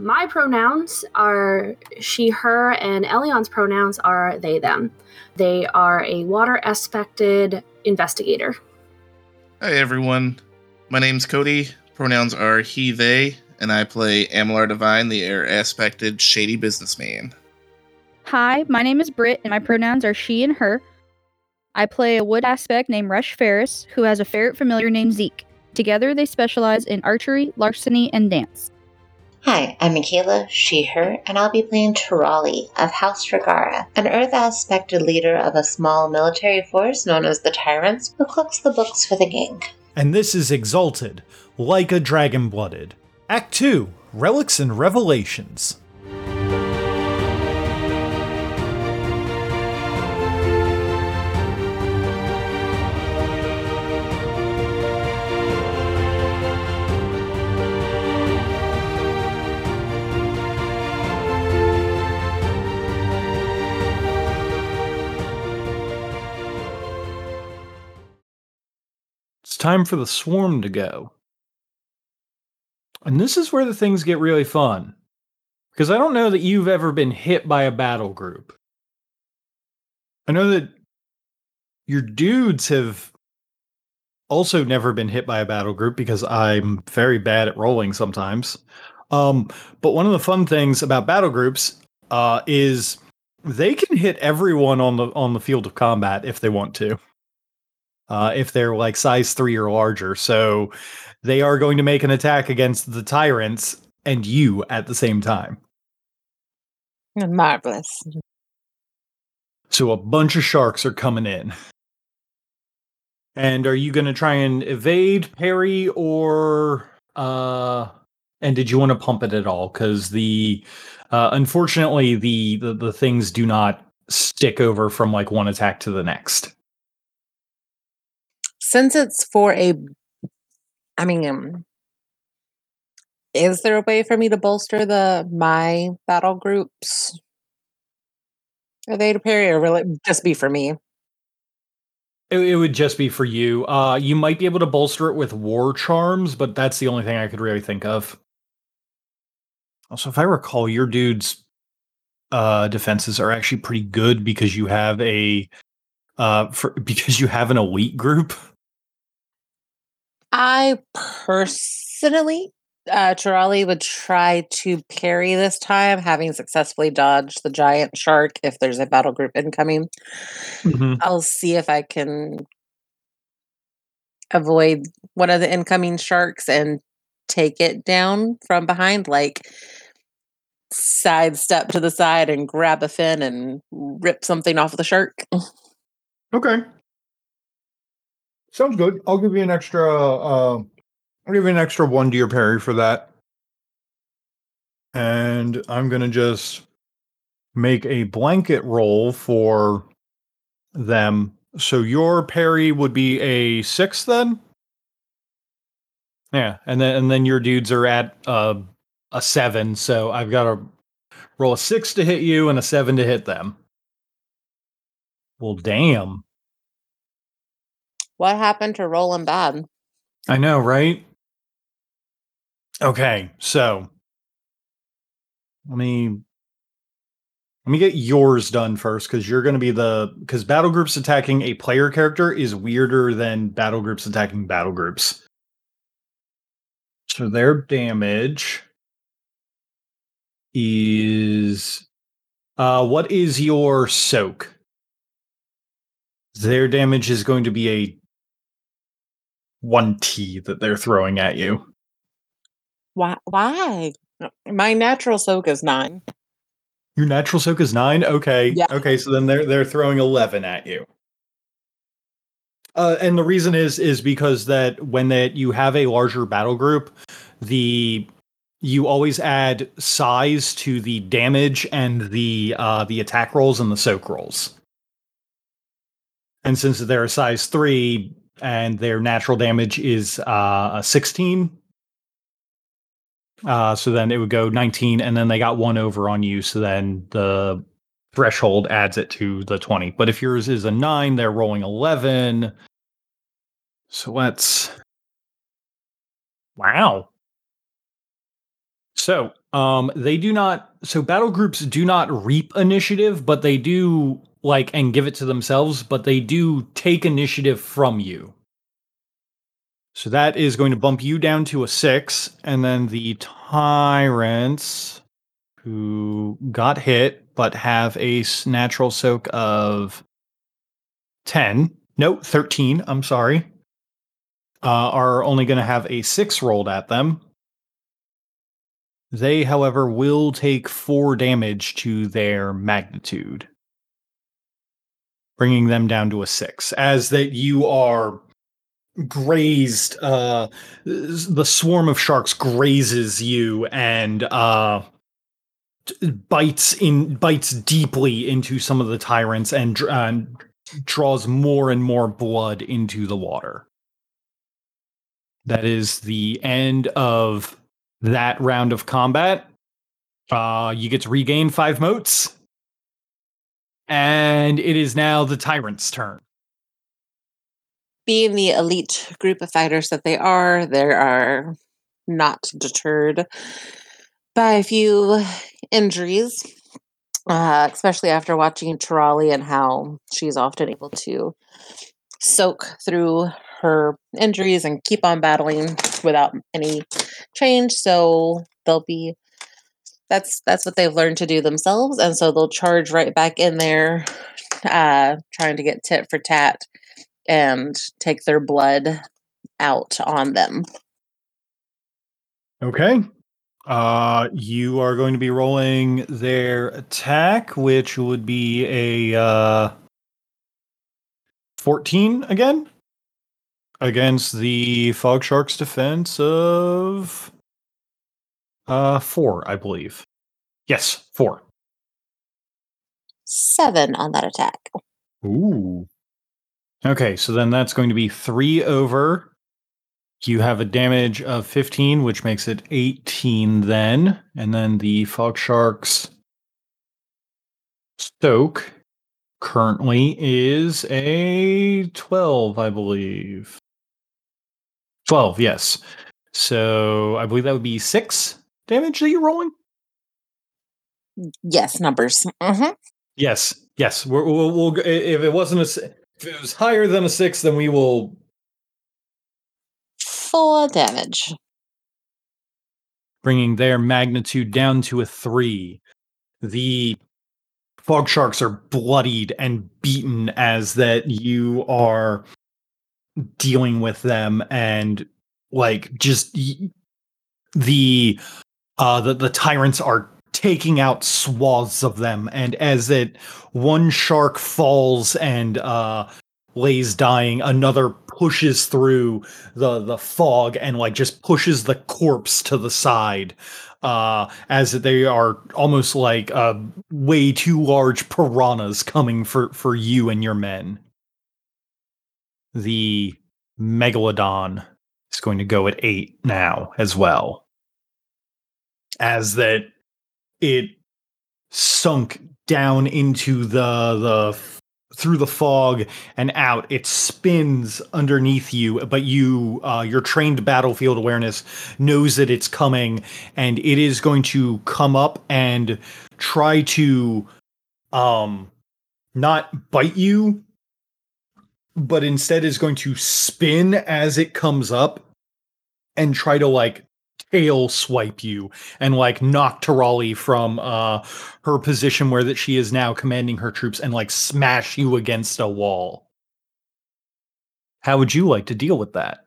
My pronouns are she, her, and Elion's pronouns are they, them. They are a water aspected investigator. Hi everyone, my name's Cody. Pronouns are he, they, and I play Amalar Divine, the air aspected shady businessman. Hi, my name is Britt, and my pronouns are she and her. I play a wood aspect named Rush Ferris, who has a ferret familiar named Zeke. Together, they specialize in archery, larceny, and dance. Hi, I'm Michaela, she, her, and I'll be playing Tirali of House Regara, an Earth aspected leader of a small military force known as the Tyrants, who cooks the books for the gang. and this is Exalted, like a dragon blooded. Act 2 Relics and Revelations. Time for the swarm to go. And this is where the things get really fun. Because I don't know that you've ever been hit by a battle group. I know that your dudes have also never been hit by a battle group because I'm very bad at rolling sometimes. Um, but one of the fun things about battle groups uh, is they can hit everyone on the on the field of combat if they want to uh, if they're like size three or larger. So they are going to make an attack against the tyrants and you at the same time. Marvelous. So a bunch of sharks are coming in. And are you going to try and evade, parry, or uh? And did you want to pump it at all? Because the uh, unfortunately the, the the things do not stick over from like one attack to the next. Since it's for a, I mean, um, is there a way for me to bolster the my battle groups? Are they to parry, or will it just be for me? It, it would just be for you. Uh, you might be able to bolster it with war charms, but that's the only thing I could really think of. Also, if I recall, your dude's uh, defenses are actually pretty good because you have a uh, for, because you have an elite group. I personally, uh, would try to parry this time, having successfully dodged the giant shark if there's a battle group incoming. I'll see if I can avoid one of the incoming sharks and take it down from behind, like sidestep to the side and grab a fin and rip something off the shark. Okay. Sounds good. I'll give you an extra uh I'll give you an extra one to your parry for that. And I'm gonna just make a blanket roll for them. So your parry would be a six then? Yeah, and then and then your dudes are at uh, a seven, so I've got to roll a six to hit you and a seven to hit them. Well, damn. What happened to Roland bad? I know, right? Okay, so let me let me get yours done first because you're going to be the because battle groups attacking a player character is weirder than battle groups attacking battle groups. So their damage is uh what is your soak? Their damage is going to be a one T that they're throwing at you. Why? Why? My natural soak is nine. Your natural soak is nine. Okay. Yeah. Okay. So then they're they're throwing eleven at you. Uh, and the reason is is because that when that you have a larger battle group, the you always add size to the damage and the uh, the attack rolls and the soak rolls. And since they're a size three and their natural damage is uh, 16, uh, so then it would go 19, and then they got one over on you. So then the threshold adds it to the 20. But if yours is a nine, they're rolling 11. So let's. Wow. So um, they do not. So battle groups do not reap initiative, but they do like and give it to themselves, but they do take initiative from you. So that is going to bump you down to a six, and then the tyrants who got hit but have a natural soak of ten. No, thirteen. I'm sorry. Uh, are only going to have a six rolled at them. They, however, will take four damage to their magnitude, bringing them down to a six. As that you are grazed, uh, the swarm of sharks grazes you and uh, bites in bites deeply into some of the tyrants and, and draws more and more blood into the water. That is the end of that round of combat. Uh, you get to regain five motes. And it is now the tyrant's turn. Being the elite group of fighters that they are, they are not deterred by a few injuries, uh, especially after watching Tirali and how she's often able to soak through her injuries and keep on battling without any change. So they'll be that's that's what they've learned to do themselves, and so they'll charge right back in there, uh, trying to get tit for tat and take their blood out on them. Okay. Uh, you are going to be rolling their attack, which would be a uh, 14 again against the Fog Sharks defense of uh, four, I believe. Yes, four. Seven on that attack. Ooh. Okay, so then that's going to be three over. You have a damage of 15, which makes it 18 then. And then the Fog Sharks Stoke currently is a 12, I believe. 12, yes. So I believe that would be six damage that you're rolling? Yes, numbers. hmm Yes, yes. We're, we'll, we'll, if it wasn't a, s- if it was higher than a six, then we will Four damage. bringing their magnitude down to a three. The fog sharks are bloodied and beaten as that you are dealing with them and like just y- the uh the, the tyrants are taking out swaths of them and as it one shark falls and uh lays dying another pushes through the the fog and like just pushes the corpse to the side uh as they are almost like uh way too large piranhas coming for for you and your men. The megalodon is going to go at 8 now as well as that it sunk down into the the through the fog and out. It spins underneath you but you uh, your trained battlefield awareness knows that it's coming and it is going to come up and try to um not bite you but instead is going to spin as it comes up and try to like tail swipe you and like knock Tirali from uh her position where that she is now commanding her troops and like smash you against a wall. How would you like to deal with that?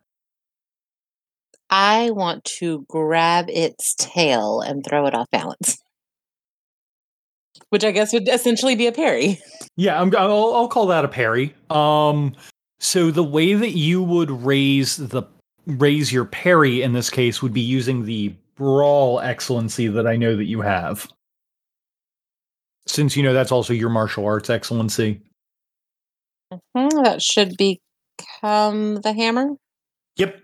I want to grab its tail and throw it off balance. Which I guess would essentially be a parry. Yeah, I'm I'll, I'll call that a parry. Um so the way that you would raise the raise your parry in this case would be using the brawl excellency that I know that you have. Since you know that's also your martial arts excellency. Mhm, that should become the hammer. Yep.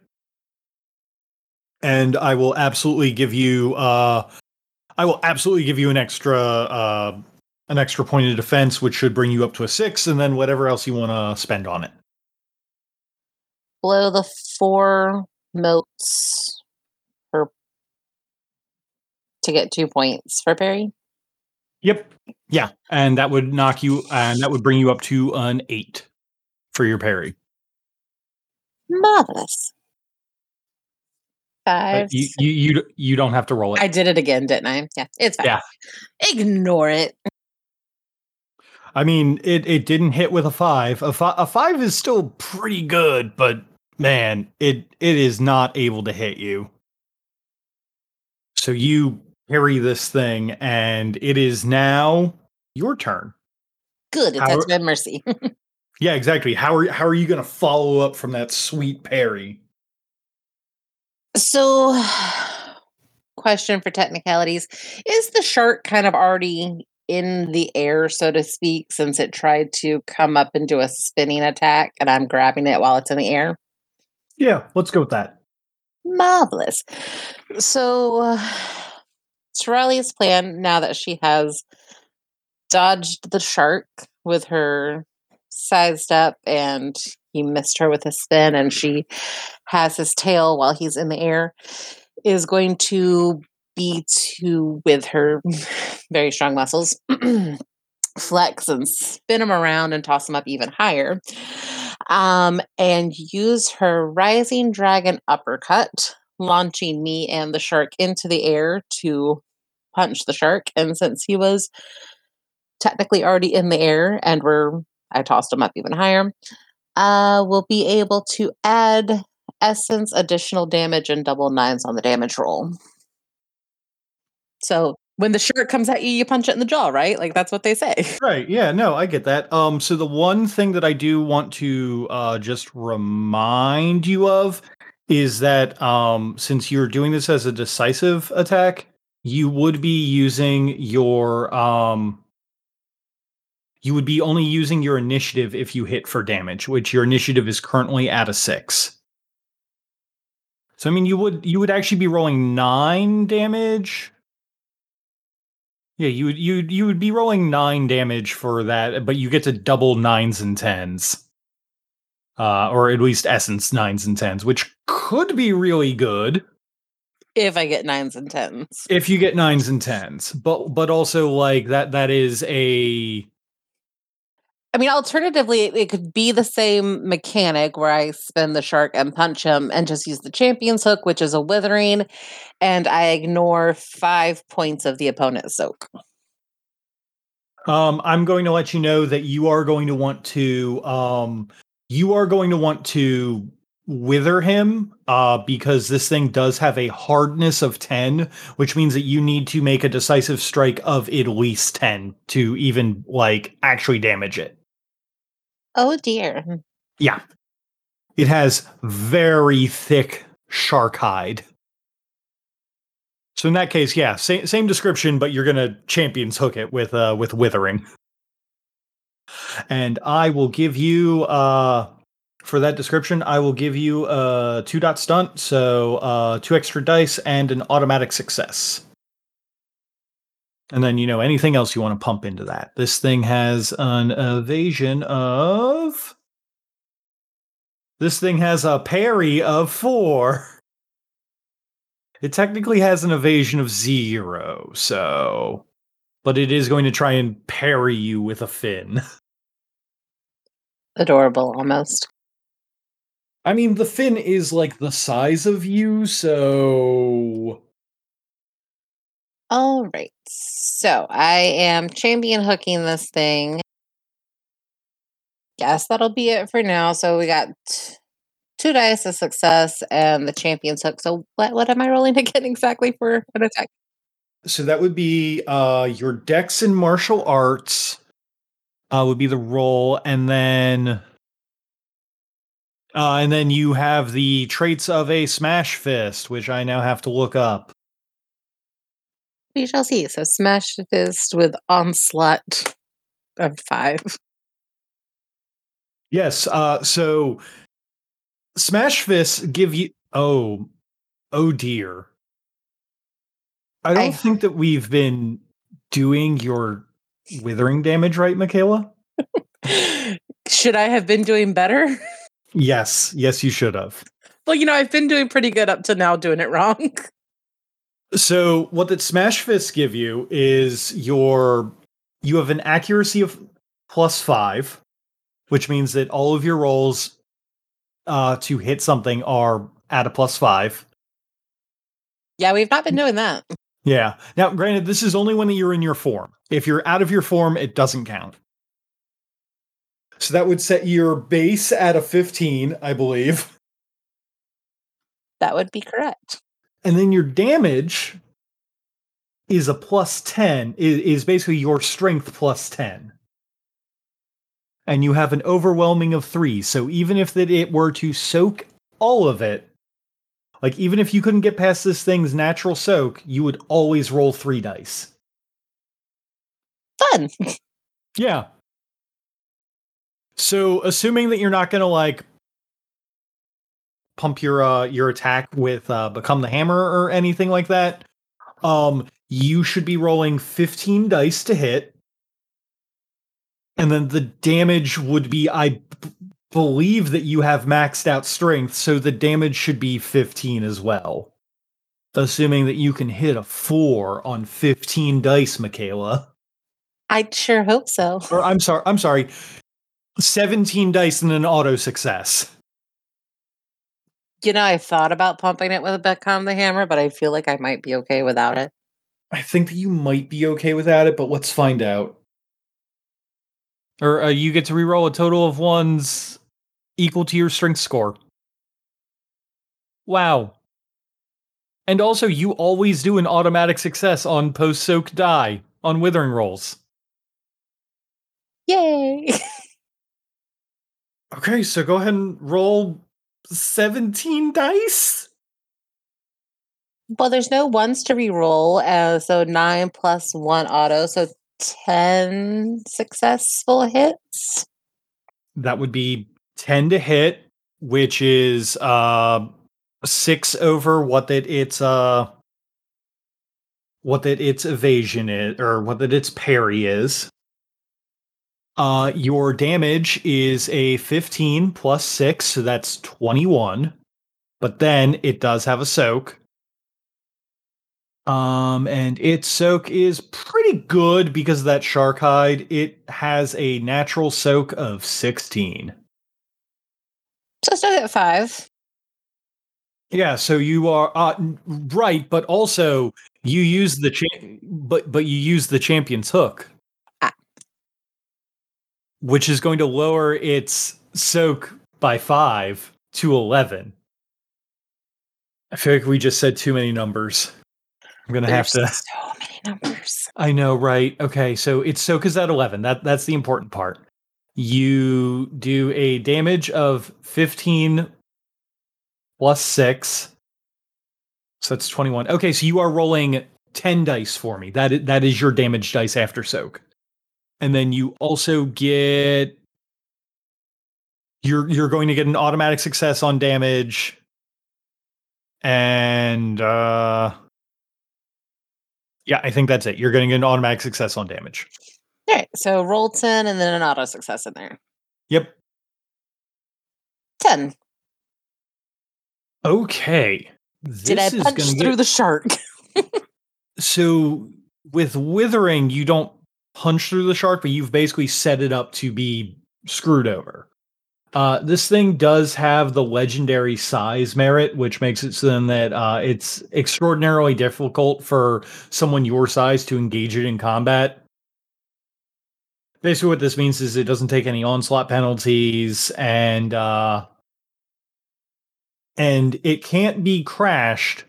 And I will absolutely give you uh I will absolutely give you an extra uh an extra point of defense, which should bring you up to a six, and then whatever else you want to spend on it. Blow the four motes for to get two points for parry. Yep. Yeah. And that would knock you and that would bring you up to an eight for your parry. Marvelous. Five. you, you you you don't have to roll it. I did it again, didn't I? Yeah, it's fine. Yeah. Ignore it. I mean, it, it didn't hit with a five. A, fi- a five is still pretty good, but man, it it is not able to hit you. So you parry this thing, and it is now your turn. Good. How- touched my mercy. Yeah, exactly. How are how are you going to follow up from that sweet parry? so, question for technicalities: Is the shark kind of already in the air, so to speak, since it tried to come up and do a spinning attack, and I'm grabbing it while it's in the air? Yeah, let's go with that. Marvelous. So, uh, plan now that she has dodged the shark with her sized up and he missed her with a spin and she has his tail while he's in the air is going to be to with her very strong muscles flex and spin him around and toss him up even higher um, and use her rising dragon uppercut launching me and the shark into the air to punch the shark and since he was technically already in the air and we're I tossed him up even higher. Uh, we'll be able to add essence, additional damage, and double nines on the damage roll. So when the shark comes at you, you punch it in the jaw, right? Like that's what they say. Right. Yeah, no, I get that. Um so the one thing that I do want to uh just remind you of is that um since you're doing this as a decisive attack, you would be using your um you would be only using your initiative if you hit for damage, which your initiative is currently at a 6. So I mean you would you would actually be rolling 9 damage yeah, you would you you would be rolling nine damage for that, but you get to double nines and tens, uh, or at least essence nines and tens, which could be really good if I get nines and tens. if you get nines and tens. But but also like that that is a I mean, alternatively, it, could be the same mechanic where I spin the shark and punch him and just use the champion's hook, which is a withering, and I ignore five points of the opponent's soak. Um, I'm going to let you know that you are going to want to um, you are going to want to wither him uh, because this thing does have a hardness of 10 which means that you need to make a decisive strike of at least 10 to even like actually damage it Oh dear. yeah. It has very thick shark hide. So in that case yeah same, same description but you're gonna champions hook it with uh with withering. And i will give you uh for that description i will give you a two dot stunt so uh two extra dice and an automatic success and then you know anything else you want to pump into that. This thing has an evasion of this thing has a parry of four. It technically has an evasion of zero so but it is going to try and parry you with a fin. Adorable, almost. I mean, the fin is like the size of you, so All right. So I am champion hooking this thing. Guess that'll be it for now. So we got t- two dice of success and the champion's hook. So what what am I rolling again exactly for an attack? so that would be uh your dex in martial arts uh would be the roll and then uh and then you have the traits of a smash fist which i now have to look up We shall see. So smash fist with onslaught of five. Yes. Uh, so Smash Fists give you. Oh, oh dear. I don't I- think that we've been doing your withering damage right, Michaela. Should I have been doing better? Yes. Yes, you should have. Well, you know, I've been doing pretty good up to now doing it wrong. So what that Smash Fists give you is your you have an accuracy of plus five, which means that all of your rolls uh, to hit something are at a plus five. Yeah, we've not been doing that. Yeah. Now, granted, this is only when you're in your form. If you're out of your form, it doesn't count. So that would set your base at a 15, I believe. That would be correct. And then your damage is a plus 10, is, is basically your strength plus 10. And you have an overwhelming of three. So even if that it were to soak all of it, like even if you couldn't get past this thing's natural soak, you would always roll three dice. Fun. Yeah. So assuming that you're not gonna like pump your uh your attack with uh become the hammer or anything like that, um you should be rolling 15 dice to hit. And then the damage would be I b- believe that you have maxed out strength, so the damage should be 15 as well. Assuming that you can hit a 4 on 15 dice, Michaela I sure hope so. or I'm sorry, I'm sorry, 17 dice and an auto success. You know, I thought about pumping it with a become the hammer, but I feel like I might be okay without it. I think that you might be okay without it, but let's find out. Or uh, you get to reroll a total of ones equal to your strength score. Wow. And also, you always do an automatic success on post soak die on withering rolls. Yay! Okay, so go ahead and roll 17 dice. well, there's no ones to re-roll, uh, so nine plus one auto, so ten successful hits. That would be 10 to hit, which is uh 6 over what that its uh what that its evasion is or what that its parry is. Uh your damage is a 15 plus 6, so that's 21. But then it does have a soak. Um and its soak is pretty good because of that shark hide. It has a natural soak of 16. So still at five. Yeah, so you are uh, right, but also you use the cha- but but you use the champion's hook. Which is going to lower its soak by five to eleven. I feel like we just said too many numbers. I'm gonna have to. so many numbers. I know, right? Okay, so it's soak is at eleven. That that's the important part. You do a damage of fifteen plus six, so that's twenty-one. Okay, so you are rolling ten dice for me. That is, that is your damage dice after soak, and then you also get you're you're going to get an automatic success on damage, and uh yeah, I think that's it. You're going to get an automatic success on damage. All right, so roll ten and then an auto success in there. Yep. Ten. Okay. Did I punch through get- the shark? So with withering, you don't punch through the shark, but you've basically set it up to be screwed over. Uh, this thing does have the legendary size merit, which makes it so then that uh, it's extraordinarily difficult for someone your size to engage it in combat. Basically, what this means is it doesn't take any onslaught penalties, and uh, and it can't be crashed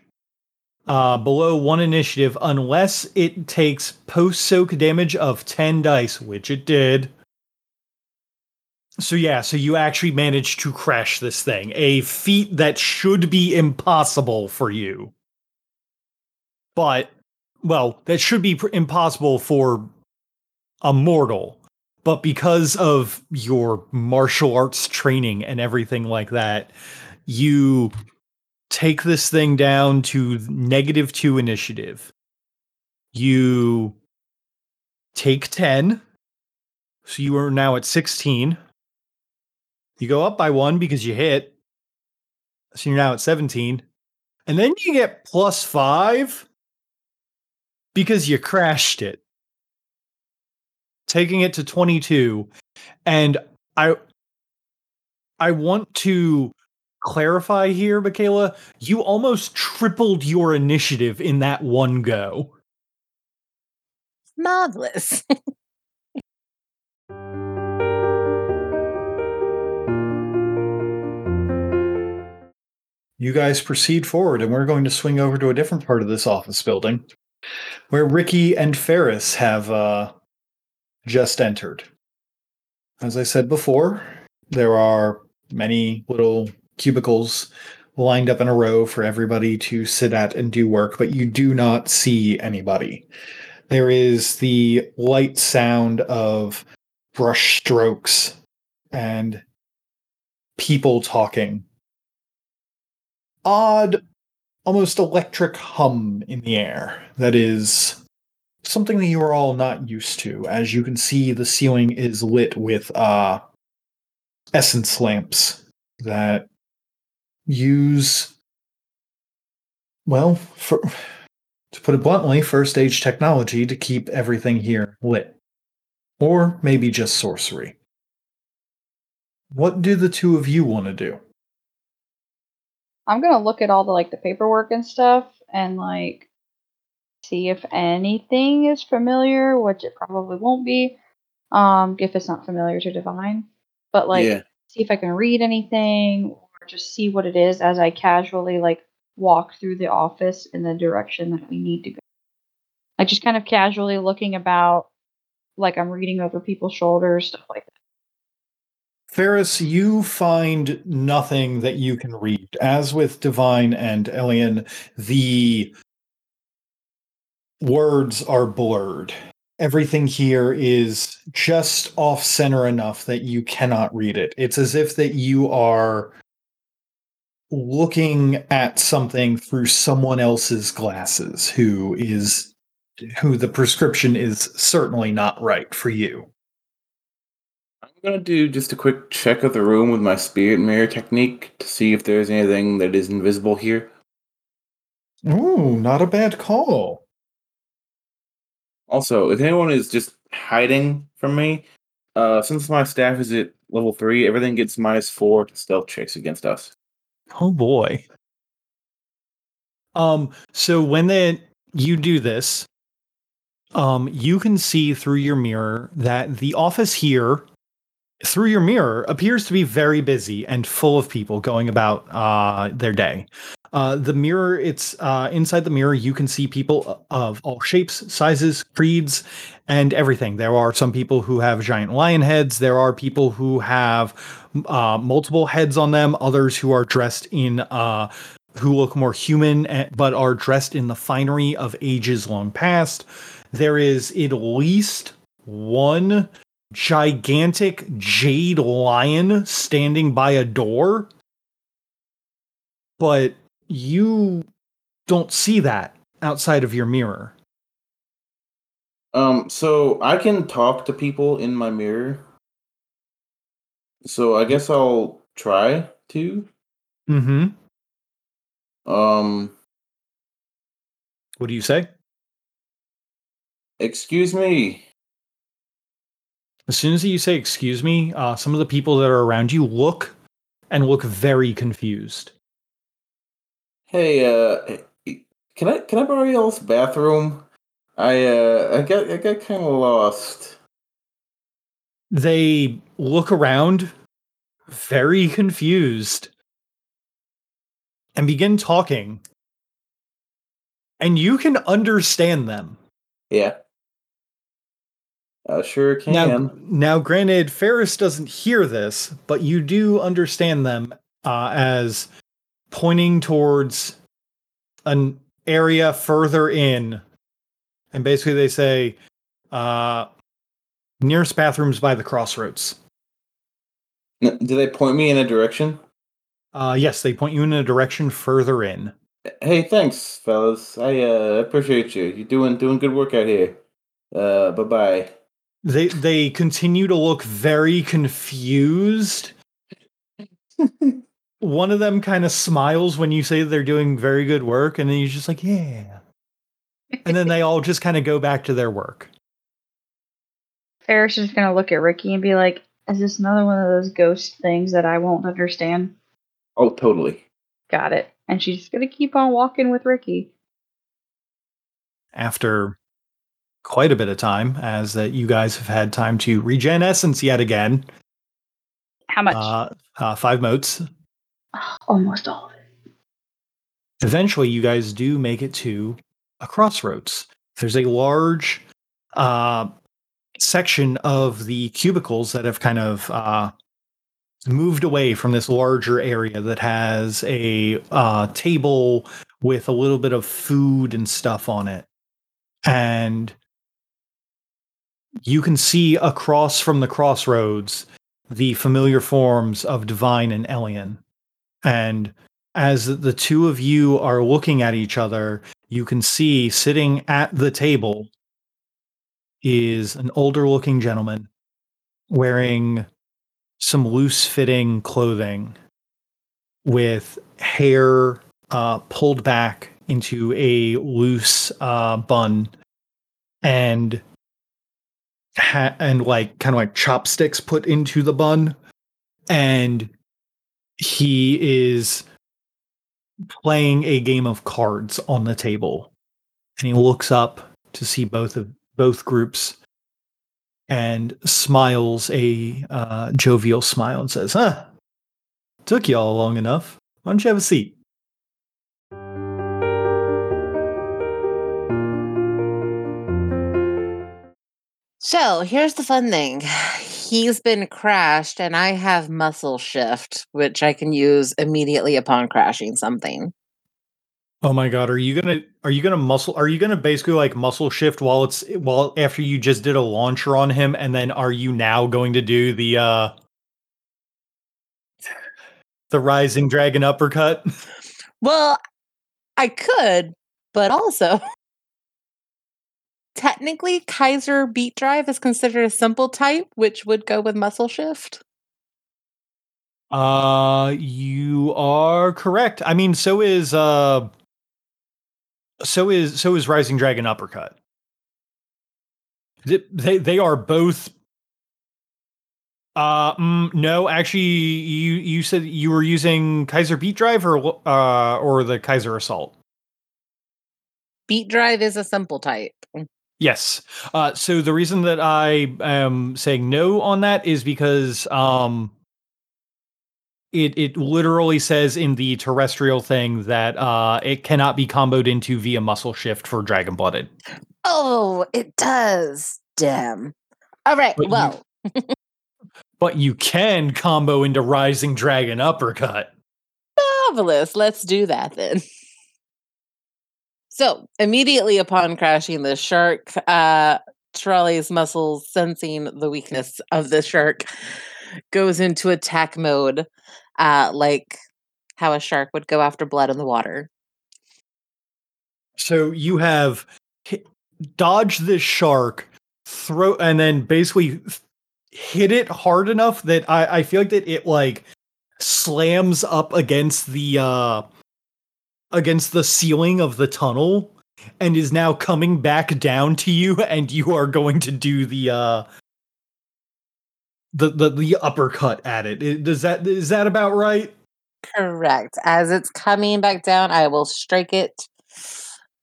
uh, below one initiative unless it takes post soak damage of 10 dice, which it did. So, yeah, so you actually managed to crash this thing, a feat that should be impossible for you. But, well, that should be pr- impossible for a mortal. but because of your martial arts training and everything like that, you take this thing down to negative two initiative. You take 10. So you are now at 16. You go up by one because you hit. So you're now at 17. And then you get plus five because you crashed it, taking it to 22. And I I want to clarify here, Michaela, you almost tripled your initiative in that one go. Marvelous. You guys proceed forward, and we're going to swing over to a different part of this office building where Ricky and Ferris have uh, just entered. As I said before, there are many little cubicles lined up in a row for everybody to sit at and do work, but you do not see anybody. There is the light sound of brush strokes and people talking. Odd, almost electric hum in the air that is something that you are all not used to. As you can see, the ceiling is lit with uh, essence lamps that use, well, for to put it bluntly, first age technology to keep everything here lit. Or maybe just sorcery. What do the two of you want to do? I'm gonna look at all the like the paperwork and stuff and like see if anything is familiar, which it probably won't be. Um, if it's not familiar to divine. But like Yeah. see if I can read anything or just see what it is as I casually like walk through the office in the direction that we need to go. Like just kind of casually looking about like I'm reading over people's shoulders, stuff like that. Ferris, you find nothing that you can read. As with Divine and Elion, the words are blurred. Everything here is just off center enough that you cannot read it. It's as if that you are looking at something through someone else's glasses who is who the prescription is certainly not right for you. I'm gonna do just a quick check of the room with my spirit mirror technique to see if there's anything that is invisible here. Ooh, not a bad call. Also, if anyone is just hiding from me, uh, since my staff is at level three, everything gets minus four to stealth checks against us. Oh boy. Um so when the you do this um you can see through your mirror that the office here through your mirror appears to be very busy and full of people going about uh their day. Uh the mirror it's uh inside the mirror you can see people of all shapes, sizes, creeds and everything. There are some people who have giant lion heads, there are people who have uh, multiple heads on them, others who are dressed in uh, who look more human eh, but are dressed in the finery of ages long past. There is at least one gigantic jade lion standing by a door, but you don't see that outside of your mirror. Um, so I can talk to people in my mirror. So I guess I'll try to. Mm-hmm. Um, What do you say? excuse me. As soon as you say "excuse me," uh, some of the people that are around you look and look very confused. Hey, uh, can I can I borrow y'all's bathroom? I uh, I got I got kind of lost. They look around, very confused, and begin talking. And you can understand them. Yeah. I sure can. Now, now, granted, Ferris doesn't hear this, but you do understand them uh, as pointing towards an area further in, and basically they say, uh, Nearest bathroom's by the crossroads. Do they point me in a direction? Uh, yes, they point you in a direction further in. Hey, thanks, fellas. I uh, appreciate you. You're doing doing good work out here. Uh, bye bye. They they continue to look very confused. One of them kind of smiles when you say they're doing very good work, and then he's just like, "Yeah," and then they all just kind of go back to their work. Ferris is gonna look at Ricky and be like, "Is this another one of those ghost things that I won't understand?" Oh, totally. Got it. And she's just gonna keep on walking with Ricky. After quite a bit of time, as that you guys have had time to regen essence yet again, How much? uh, uh, five motes. Almost all of it. eventually you guys do make it to a crossroads there's a large uh, section of the cubicles that have kind of uh, moved away from this larger area that has a uh, table with a little bit of food and stuff on it and you can see across from the crossroads the familiar forms of divine and Elion. And as the two of you are looking at each other, you can see sitting at the table is an older looking gentleman wearing some loose fitting clothing with hair uh, pulled back into a loose uh, bun and ha- and like kind of like chopsticks put into the bun. And he is playing a game of cards on the table. And he looks up to see both of both groups and smiles a uh, jovial smile and says huh took you all long enough. Why don't you have a seat? So here's the fun thing. He's been crashed, and I have muscle shift, which I can use immediately upon crashing something. oh my god are you gonna are you gonna muscle are you gonna basically like muscle shift while it's while after you just did a launcher on him and then are you now going to do the uh the rising dragon uppercut Well, I could, but also technically Kaiser Beat Drive is considered a simple type, which would go with muscle shift. Uh, you are correct. I mean, so is uh, so is so is Rising Dragon Uppercut. Th- They they are both. Uh, mm, no, actually, you you said you were using Kaiser Beat Drive or uh or the Kaiser Assault. Beat Drive is a simple type. Yes. Uh, so the reason that I am saying no on that is because um, it it literally says in the terrestrial thing that uh, it cannot be comboed into via muscle shift for dragon blooded. Oh, it does. Damn. All right. But you- well, But you can combo into rising dragon uppercut. marvelous. Let's do that then. So, immediately upon crashing the shark, uh, Tirali's muscles, sensing the weakness of the shark, goes into attack mode, uh, like how a shark would go after blood in the water. So you have hit, dodge this shark, throw, and then basically hit it hard enough that I, I feel like that it like slams up against the uh against the ceiling of the tunnel and is now coming back down to you and you are going to do the uh the the, the uppercut at it. I- Does that is that about right? Correct. As it's coming back down, I will strike it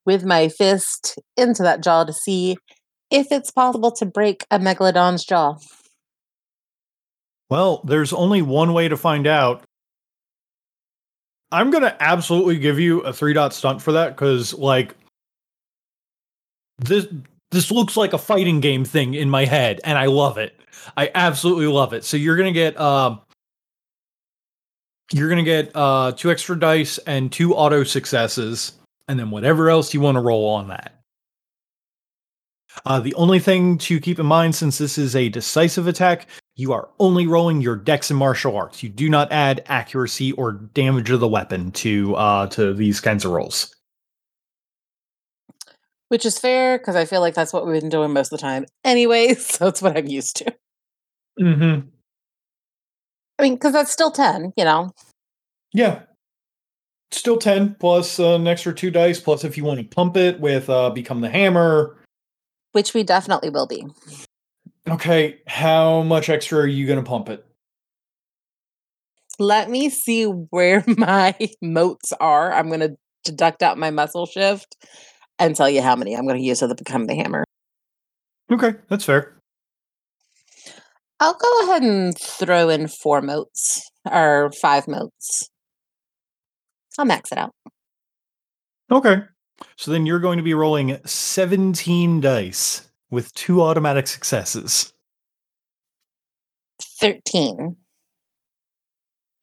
with my fist into that jaw to see if it's possible to break a megalodon's jaw. Well, there's only one way to find out. I'm gonna absolutely give you a three dot stunt for that because, like, this this looks like a fighting game thing in my head, and I love it. I absolutely love it. So you're gonna get um, you're gonna get uh two extra dice and two auto successes, and then whatever else you want to roll on that. Uh, the only thing to keep in mind, since this is a decisive attack, you are only rolling your dex and martial arts. You do not add accuracy or damage of the weapon to uh, to these kinds of rolls. Which is fair because I feel like that's what we've been doing most of the time, anyways. So it's what I'm used to. Mm-hmm. I mean, because that's still ten, you know. Yeah. Still 10 plus uh, an extra two dice, plus if you want to pump it with uh, Become the Hammer. Which we definitely will be. Okay, how much extra are you going to pump it? Let me see where my motes are. I'm going to deduct out my muscle shift and tell you how many I'm going to use to become the hammer. Okay, that's fair. I'll go ahead and throw in four motes or five motes. I'll max it out. Okay. So then you're going to be rolling 17 dice with two automatic successes. 13.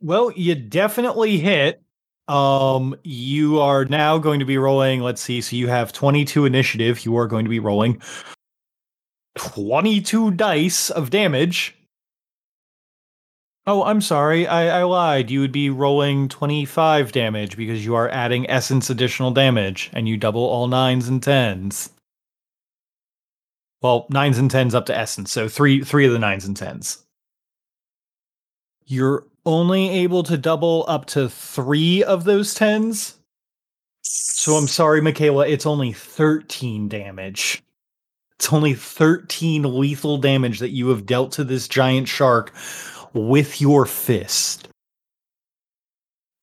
Well, you definitely hit. Um, you are now going to be rolling, let's see, so you have 22 initiative. You are going to be rolling 22 dice of damage. Oh, I'm sorry. I, I lied. You would be rolling 25 damage because you are adding essence additional damage and you double all nines and tens. Well, nines and tens up to essence, so three three of the nines and tens. You're only able to double up to three of those tens. So I'm sorry, Michaela, it's only 13 damage. It's only 13 lethal damage that you have dealt to this giant shark with your fist.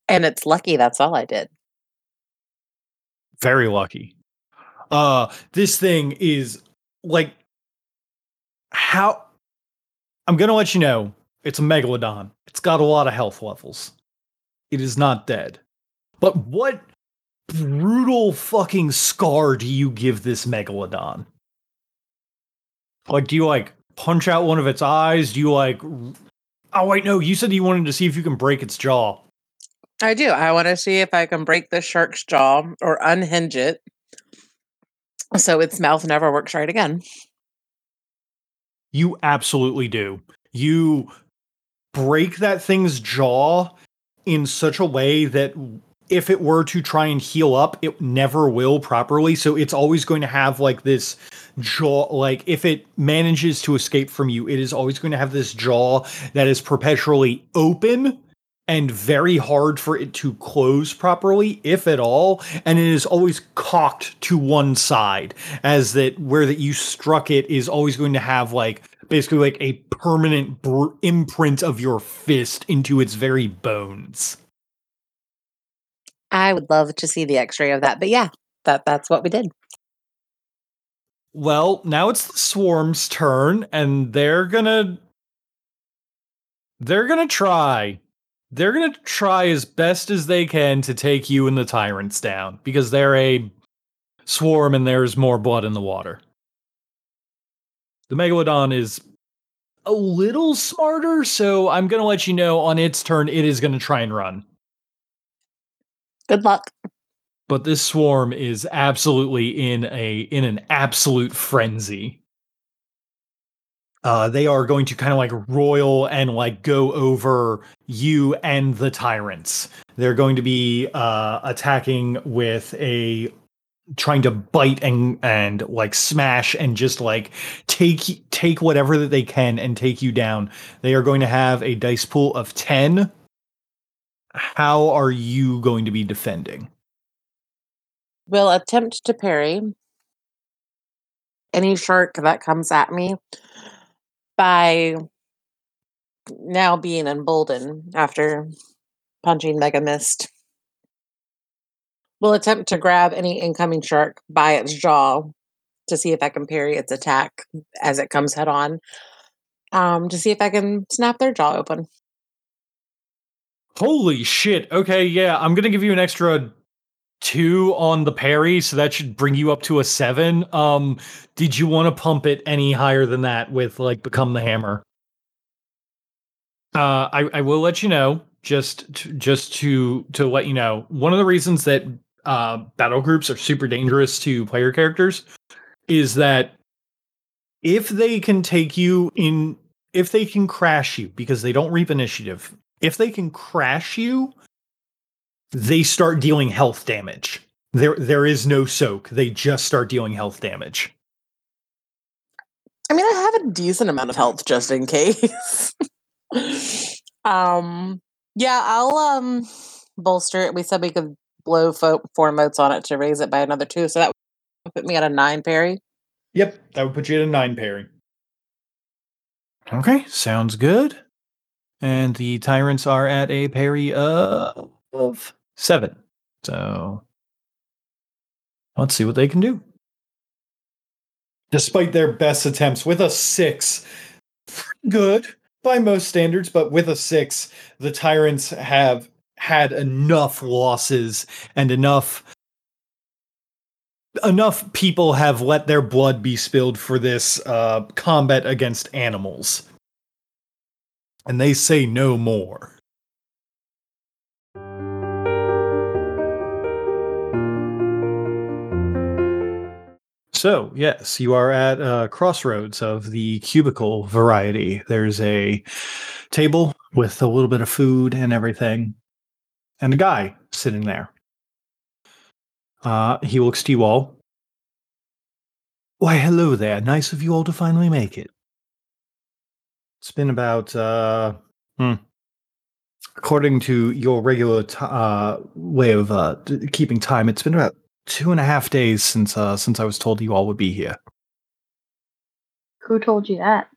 And it's lucky that's all I did. Very lucky. Uh this thing is like how I'm going to let you know it's a megalodon. It's got a lot of health levels. It is not dead. But what brutal fucking scar do you give this megalodon? Like do you like punch out one of its eyes? Do you like Oh wait, no, you said you wanted to see if you can break its jaw. I do. I want to see if I can break the shark's jaw or unhinge it so its mouth never works right again. You absolutely do. You break that thing's jaw in such a way that if it were to try and heal up, it never will properly. So it's always going to have like this jaw. Like if it manages to escape from you, it is always going to have this jaw that is perpetually open and very hard for it to close properly, if at all. And it is always cocked to one side, as that where that you struck it is always going to have like basically like a permanent br- imprint of your fist into its very bones. I would love to see the X-ray of that, but yeah, that that's what we did. Well, now it's the swarm's turn, and they're gonna they're gonna try. They're gonna try as best as they can to take you and the tyrants down because they're a swarm and there's more blood in the water. The megalodon is a little smarter, so I'm gonna let you know on its turn it is gonna try and run. Good luck. But this swarm is absolutely in a in an absolute frenzy. Uh, they are going to kind of like royal and like go over you and the tyrants. They're going to be uh, attacking with a trying to bite and and like smash and just like take take whatever that they can and take you down. They are going to have a dice pool of 10. How are you going to be defending? Will attempt to parry any shark that comes at me by now being emboldened after punching Mega Mist. Will attempt to grab any incoming shark by its jaw to see if I can parry its attack as it comes head on. Um, to see if I can snap their jaw open. Holy shit. Okay, yeah, I'm to give you an extra 2 on the parry, so that should bring you up to a 7. Um did you want to pump it any higher than that with like become the hammer? Uh I I will let you know just to, just to to let you know. One of the reasons that uh battle groups are super dangerous to player characters is that if they can take you in, if they can crash you because they don't reap initiative, if they can crash you, they start dealing health damage. There, there is no soak. They just start dealing health damage. I mean, I have a decent amount of health just in case. um, yeah, I'll um bolster it. We said we could blow fo- four motes on it to raise it by another two, so that would put me at a nine parry. Yep, that would put you at a nine parry. Okay, sounds good. And the tyrants are at a parry of seven. So let's see what they can do. Despite their best attempts with a six, good by most standards, but with a six, the tyrants have had enough losses and enough enough people have let their blood be spilled for this uh, combat against animals and they say no more So, yes, you are at a crossroads of the cubicle variety. There's a table with a little bit of food and everything, and a guy sitting there. Uh, he looks to you all. Why, hello there. Nice of you all to finally make it. It's been about, uh, hmm, according to your regular t- uh, way of uh, keeping time, it's been about two and a half days since uh, since I was told you all would be here. Who told you that?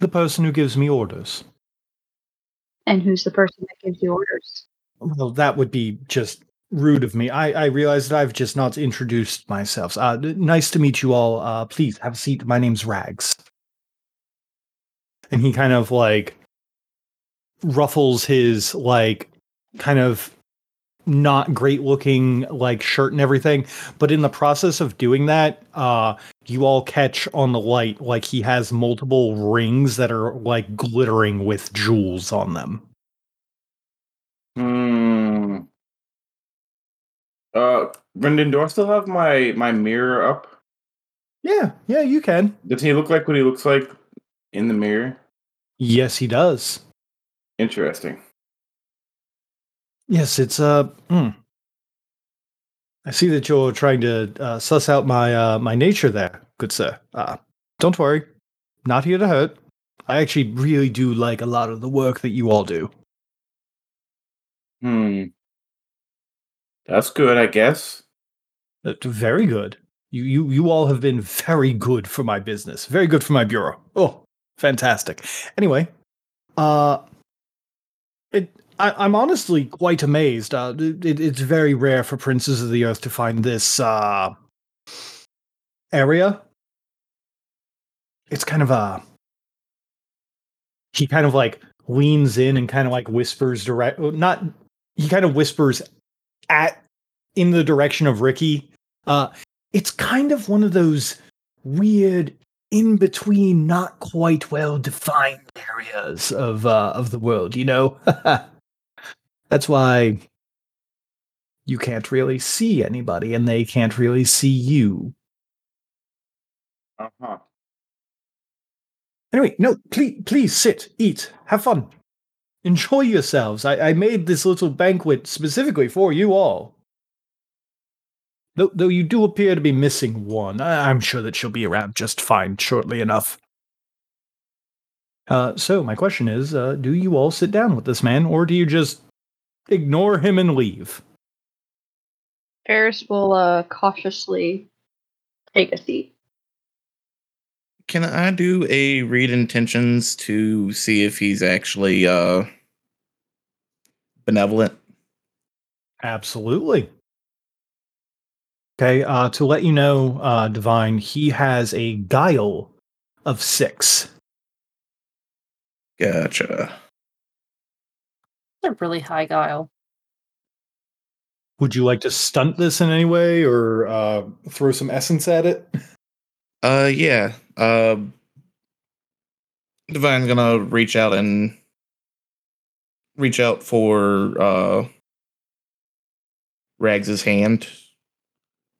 The person who gives me orders. And who's the person that gives you orders? Well, that would be just rude of me. I, I realize that I've just not introduced myself. Uh, nice to meet you all. Uh, please have a seat. My name's Rags. And he kind of like ruffles his like kind of not great looking like shirt and everything. But in the process of doing that, uh, you all catch on the light like he has multiple rings that are like glittering with jewels on them. Hmm. Uh, Brendan, do I still have my my mirror up? Yeah, yeah, you can. Does he look like what he looks like in the mirror? Yes, he does. Interesting. Yes, it's uh. hmm. I see that you're trying to uh, suss out my uh, my nature there, good sir. Uh, don't worry, not here to hurt. I actually really do like a lot of the work that you all do. Hmm. That's good, I guess. Uh, very good. You you you all have been very good for my business. Very good for my bureau. Oh, fantastic. Anyway, uh, it I, I'm honestly quite amazed. Uh, it, it's very rare for princes of the earth to find this uh area. It's kind of a. He kind of like leans in and kind of like whispers direct. Not. He kind of whispers at in the direction of Ricky. Uh, it's kind of one of those weird in between not quite well defined areas of uh, of the world you know that's why you can't really see anybody and they can't really see you Uh-huh. anyway no please please sit eat have fun enjoy yourselves i, I made this little banquet specifically for you all Though, though you do appear to be missing one, I- I'm sure that she'll be around just fine shortly enough. Uh, so my question is, uh, do you all sit down with this man, or do you just ignore him and leave? Ferris will uh, cautiously take a seat. Can I do a read intentions to see if he's actually uh benevolent? Absolutely. Okay, uh, to let you know, uh, Divine, he has a guile of six. Gotcha. A really high guile. Would you like to stunt this in any way, or uh, throw some essence at it? Uh yeah. Uh Divine's gonna reach out and reach out for uh Rags's hand.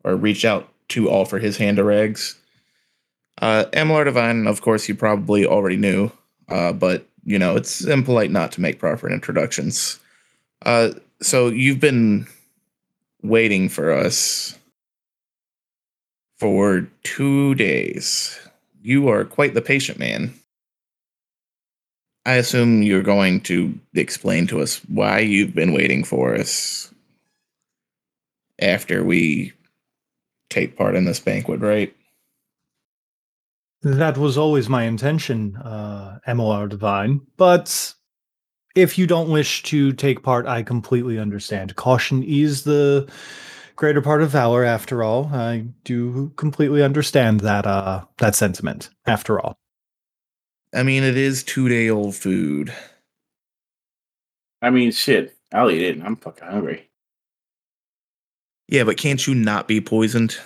Or reach out to offer his hand to Rags. Uh, Amalur Divine, of course, you probably already knew, uh, but you know it's impolite not to make proper introductions. Uh, so you've been waiting for us for two days. You are quite the patient man. I assume you're going to explain to us why you've been waiting for us after we take part in this banquet, right? That was always my intention, uh, MLR Divine. But if you don't wish to take part, I completely understand. Caution is the greater part of valor, after all. I do completely understand that uh, that sentiment, after all. I mean, it is two day old food. I mean, shit. I'll eat it. I'm fucking hungry. Yeah, but can't you not be poisoned?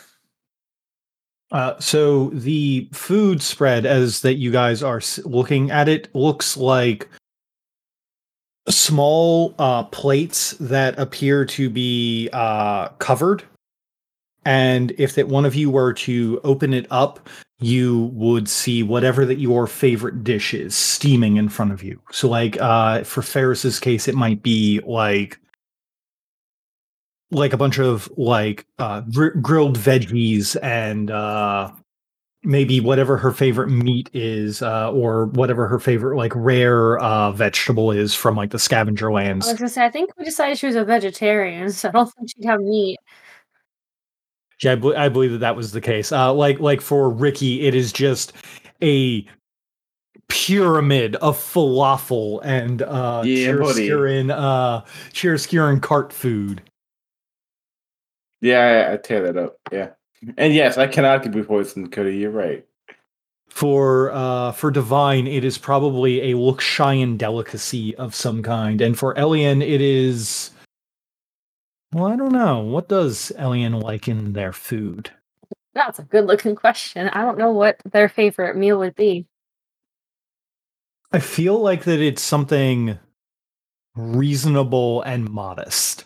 Uh, so the food spread, as that you guys are looking at it, looks like small uh, plates that appear to be uh, covered. And if that one of you were to open it up, you would see whatever that your favorite dish is steaming in front of you. So, like uh, for Ferris's case, it might be like like a bunch of like uh, gr- grilled veggies and uh, maybe whatever her favorite meat is, uh, or whatever her favorite like rare uh, vegetable is from like the scavenger I lands. was gonna say, I think we decided she was a vegetarian, so I don't think she'd have meat. Yeah, I, bel I believe that that was the case. Uh, like like for Ricky, it is just a pyramid of falafel and uh, Yeah, buddy. chiaroscuro uh, chiaroscuro cart food. Yeah, I, I tear that up. Yeah. And yes, I cannot be poisoned, Cody. You're right. For uh for Divine, it is probably a Luxian delicacy of some kind, and for Elion, it is. Well, I don't know. What does Elion like in their food? That's a good looking question. I don't know what their favorite meal would be. I feel like that it's something reasonable and modest.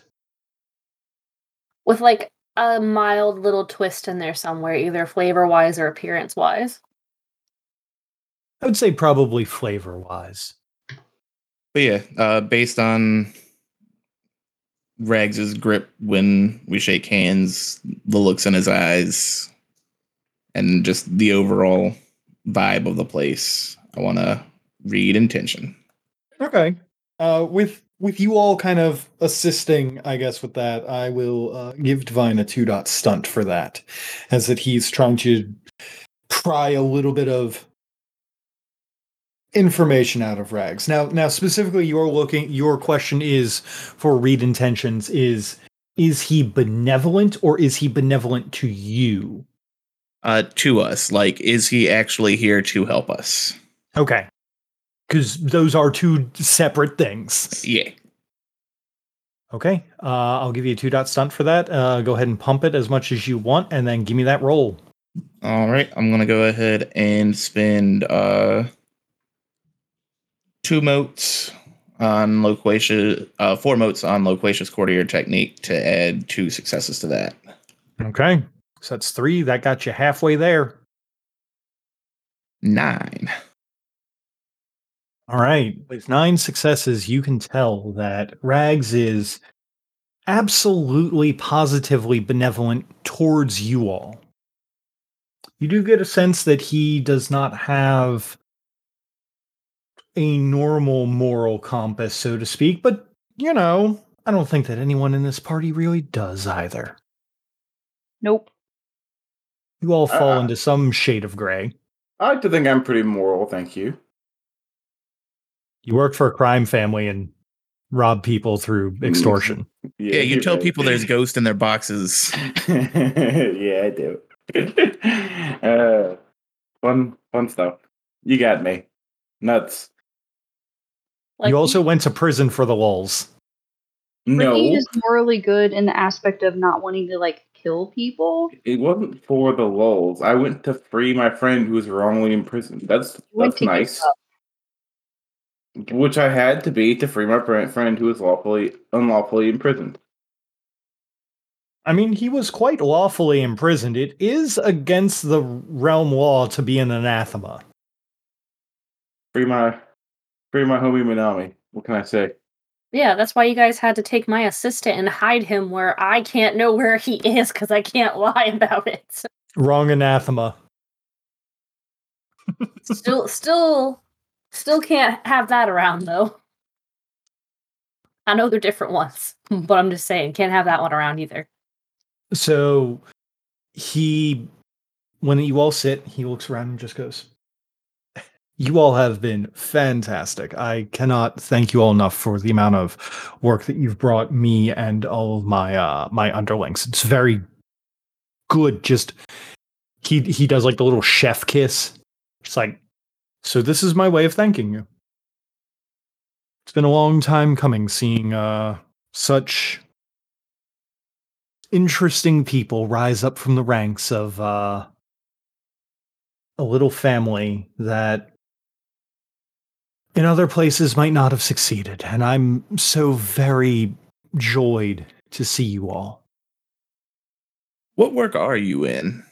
With like a mild little twist in there somewhere, either flavor wise or appearance wise. I would say probably flavor wise. But yeah, uh, based on Rags's grip when we shake hands, the looks in his eyes, and just the overall vibe of the place, I want to read intention. Okay. Uh, with with you all kind of assisting, I guess, with that, I will uh, give Divine a two dot stunt for that, as that he's trying to pry a little bit of information out of Rags. Now, now specifically, you're looking. Your question is for read intentions: is is he benevolent or is he benevolent to you? Uh, to us, like, is he actually here to help us? Okay. Because those are two separate things. Yeah. Okay. Uh, I'll give you a two dot stunt for that. Uh, go ahead and pump it as much as you want, and then give me that roll. All right, I'm gonna go ahead and spend uh two motes on loquacious, uh, four motes on loquacious courtier technique to add two successes to that. Okay. So that's three. That got you halfway there. Nine. All right. With nine successes, you can tell that Rags is absolutely positively benevolent towards you all. You do get a sense that he does not have a normal moral compass, so to speak, but you know, I don't think that anyone in this party really does either. Nope. You all fall Uh, into some shade of gray. I like to think I'm pretty moral, thank you. You work for a crime family and rob people through extortion. Yeah, you you're tell right. people there's ghosts in their boxes. yeah, I do. uh, fun, fun stuff. You got me. Nuts. Like you also went to prison for the lulls. No, Ricky is morally good in the aspect of not wanting to like kill people. it wasn't for the lulls. I went to free my friend who was wrongly imprisoned. That's that's to give nice. Up. Which I had to be to free my fri- friend who was lawfully unlawfully imprisoned. I mean, he was quite lawfully imprisoned. It is against the realm law to be an anathema. Free my, free my homie Minami. What can I say? Yeah, that's why you guys had to take my assistant and hide him where I can't know where he is because I can't lie about it. Wrong anathema. Still, still, still can't have that around though. I know they're different ones, but I'm just saying, can't have that one around either. So he, when you all sit, he looks around and just goes, You all have been fantastic. I cannot thank you all enough for the amount of work that you've brought me and all of my uh my underlings. It's very good. Just he he does like the little chef kiss. It's like, so this is my way of thanking you. It's been a long time coming seeing uh such interesting people rise up from the ranks of uh, a little family that in other places might not have succeeded. And I'm so very joyed to see you all. What work are you in?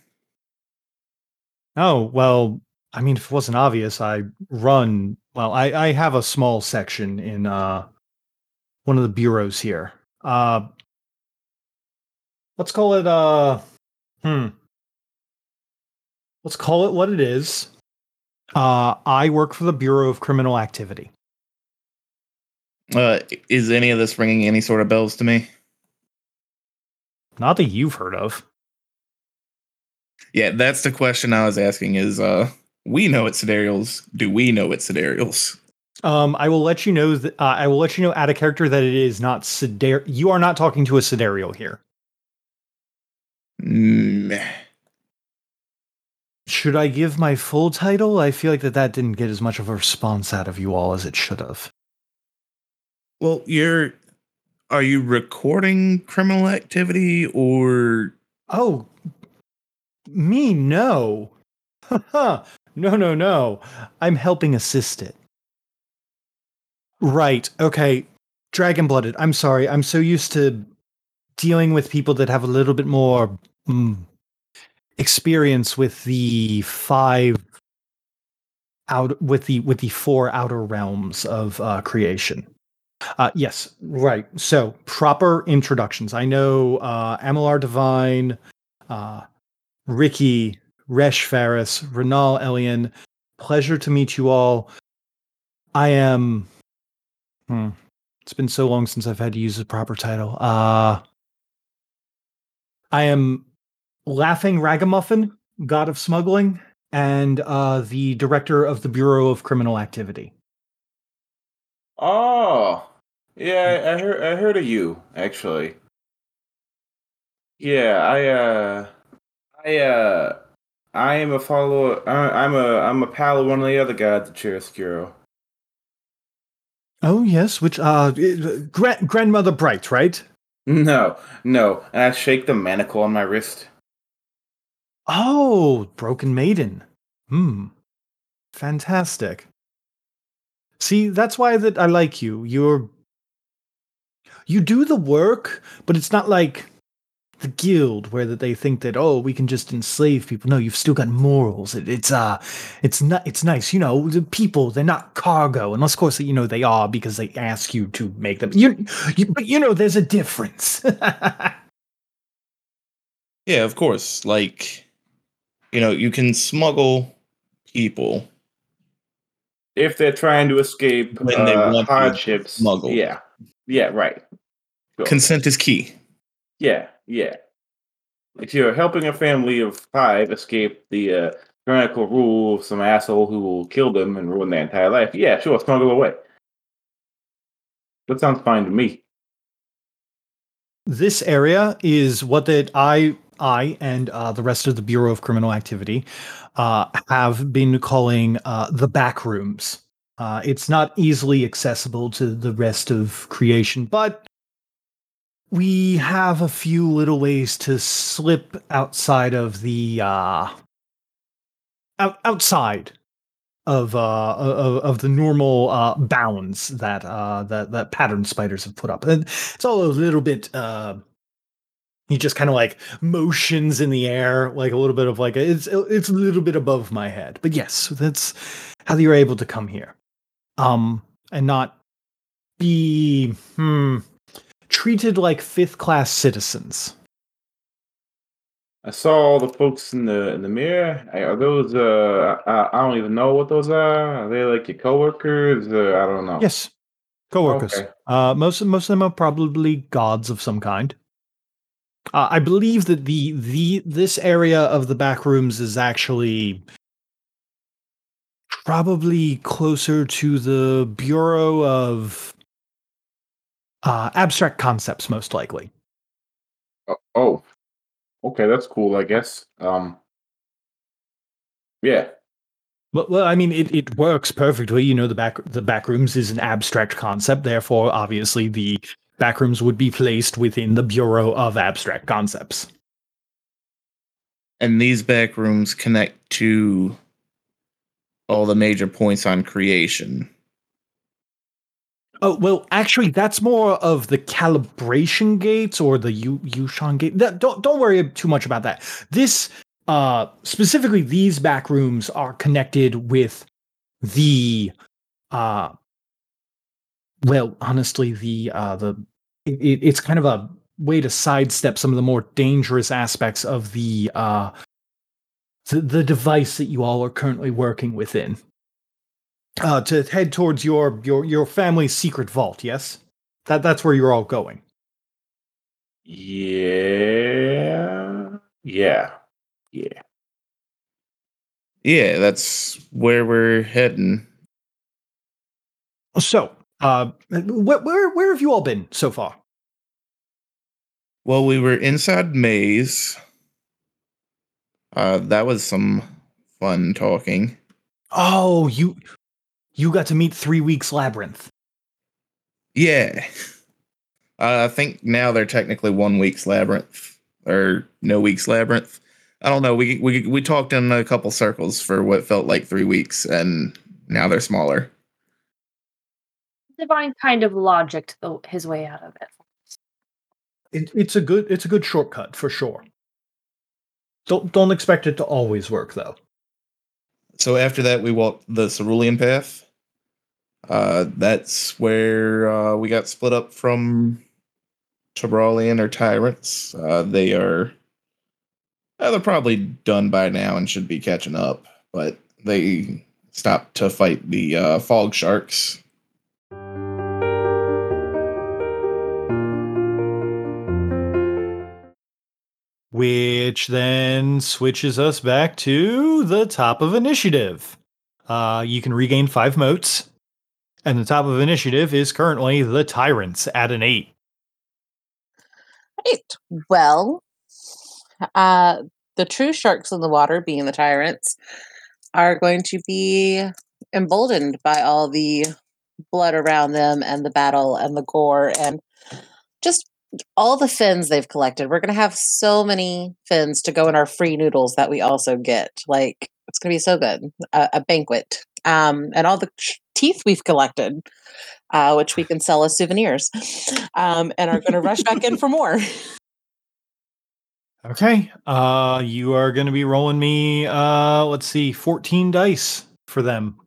Oh, well, I mean, if it wasn't obvious, I run, well, I, I have a small section in uh, one of the bureaus here. Uh, let's call it uh hmm. Let's call it what it is. Uh i work for the bureau of criminal activity. Uh is any of this ringing any sort of bells to me? Not that you've heard of. Yeah that's the question i was asking is uh we know it's Sidereals do we know it's Sidereals um i will let you know that uh, i will let you know at a character that it is not Sidereal you are not talking to a Sidereal here Meh. Should I give my full title? I feel like that that didn't get as much of a response out of you all as it should have. Well, you're are you recording criminal activity or Oh, me no. no, no, no. I'm helping assist it. Right. Okay. Dragon blooded. I'm sorry. I'm so used to dealing with people that have a little bit more mm, experience with the five out with the with the four outer realms of uh, creation. Uh, yes, right. So proper introductions. I know uh, Amalar Divine, uh, Ricky, Resh Ferris, Renal Elion. Pleasure to meet you all. I am. Hmm, it's been so long since I've had to use the proper title. Uh, I am Laughing Ragamuffin, God of Smuggling, and uh, the director of the Bureau of Criminal Activity. Oh, yeah, I heard. I heard of you actually. Yeah, I uh, I uh, I am a follower. I, I'm a I'm a pal of one of the other guys at Chiaroscuro. Oh yes, which uh, gra- grandmother Bright, right? No, no. And I shake the manacle on my wrist. Oh, Broken Maiden. Hmm. Fantastic. See, that's why that I like you. You're you do the work, but it's not like the guild where that they think that oh we can just enslave people. No you've still got morals. It, it's uh it's not it's nice. You know the people they're not cargo. Unless of course you know they are because they ask you to make them. You, you but you know there's a difference. Yeah of course. Like you know you can smuggle people if they're trying to escape when uh, they want hardships. smuggle. Yeah. Yeah right. Sure. consent is key yeah yeah. If you're helping a family of five escape the uh, tyrannical rule of some asshole who will kill them and ruin their entire life, yeah, sure, smuggle away. That sounds fine to me. This area is what that I I and uh, the rest of the Bureau of Criminal Activity uh, have been calling uh, the back rooms. Uh, it's not easily accessible to the rest of creation, but we have a few little ways to slip outside of the uh out, outside of uh of, of the normal uh bounds that uh that that pattern spiders have put up and it's all a little bit uh he just kind of like motions in the air, like a little bit of like a, it's it's a little bit above my head. But yes, that's how you're able to come here, um, and not be hmm treated like fifth class citizens. I saw all the folks in the in the mirror. Are those? Uh, I, I don't even know what those are. Are they like your coworkers? Uh, I don't know. Yes, coworkers. Okay. Uh, most most of them are probably gods of some kind. Uh, I believe that the the this area of the back rooms is actually probably closer to the Bureau of uh, Abstract Concepts, most likely. Oh, oh, okay, that's cool. I guess. Um. Yeah. Well, well, I mean, it, it works perfectly. You know, the back the back rooms is an abstract concept. Therefore, obviously, the back rooms would be placed within the Bureau of Abstract Concepts. And these back rooms connect to all the major points on creation. Oh well, actually, that's more of the calibration gates or the Yu-Shan gate. That, don't don't worry too much about that. This uh specifically, these back rooms are connected with the uh well, honestly, the uh the it, it's kind of a way to sidestep some of the more dangerous aspects of the uh the, the device that you all are currently working within uh, to head towards your your your family's secret vault. Yes, that that's where you're all going. Yeah. Yeah. Yeah. Yeah, that's where we're heading. So, uh, where where where have you all been so far? Well, we were inside maze. Uh, that was some fun talking. Oh, you you got to meet Three Weeks Labyrinth. Yeah. Uh, I think now they're technically one week's labyrinth or no week's labyrinth. I don't know. We we we talked in a couple circles for what felt like three weeks, and now they're smaller. Divine kind of logicked the, his way out of it. It, it's a good it's a good shortcut for sure. Don't don't expect it to always work though. So after that, we walked the cerulean path. Uh, that's where uh, we got split up from Tabralian or tyrants. Uh, they are uh, they're probably done by now and should be catching up, but they stopped to fight the uh, fog sharks. Which then switches us back to the top of initiative. Uh, you can regain five motes, and the top of initiative is currently the tyrants at an eight. Right. Well, uh, the true sharks in the water, being the tyrants, are going to be emboldened by all the blood around them and the battle and the gore and just all the fins they've collected. We're going to have so many fins to go in our free noodles that we also get. Like, it's going to be so good. A, a banquet. Um, and all the teeth we've collected, uh, which we can sell as souvenirs, um, and are going to rush back in for more. Okay. Uh, you are going to be rolling me. Uh, let's see, fourteen dice for them.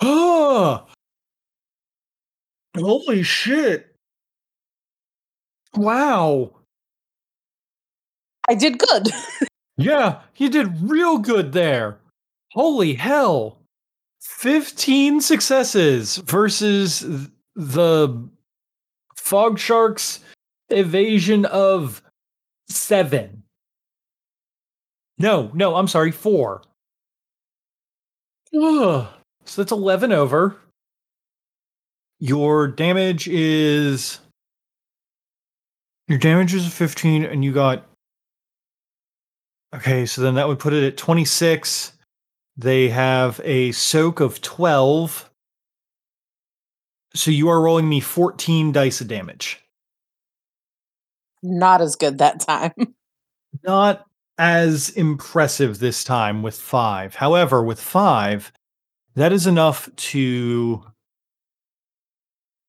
Oh, holy shit! Wow. I did good. Yeah, you did real good there. Holy hell. 15 successes versus the Fog Sharks evasion of 7. No, no, I'm sorry, 4. Ugh. So that's 11 over. Your damage is your damage is 15 and you got Okay, so then that would put it at 26. They have a soak of 12. So you are rolling me 14 dice of damage. Not as good that time. Not as impressive this time with 5. However, with 5, that is enough to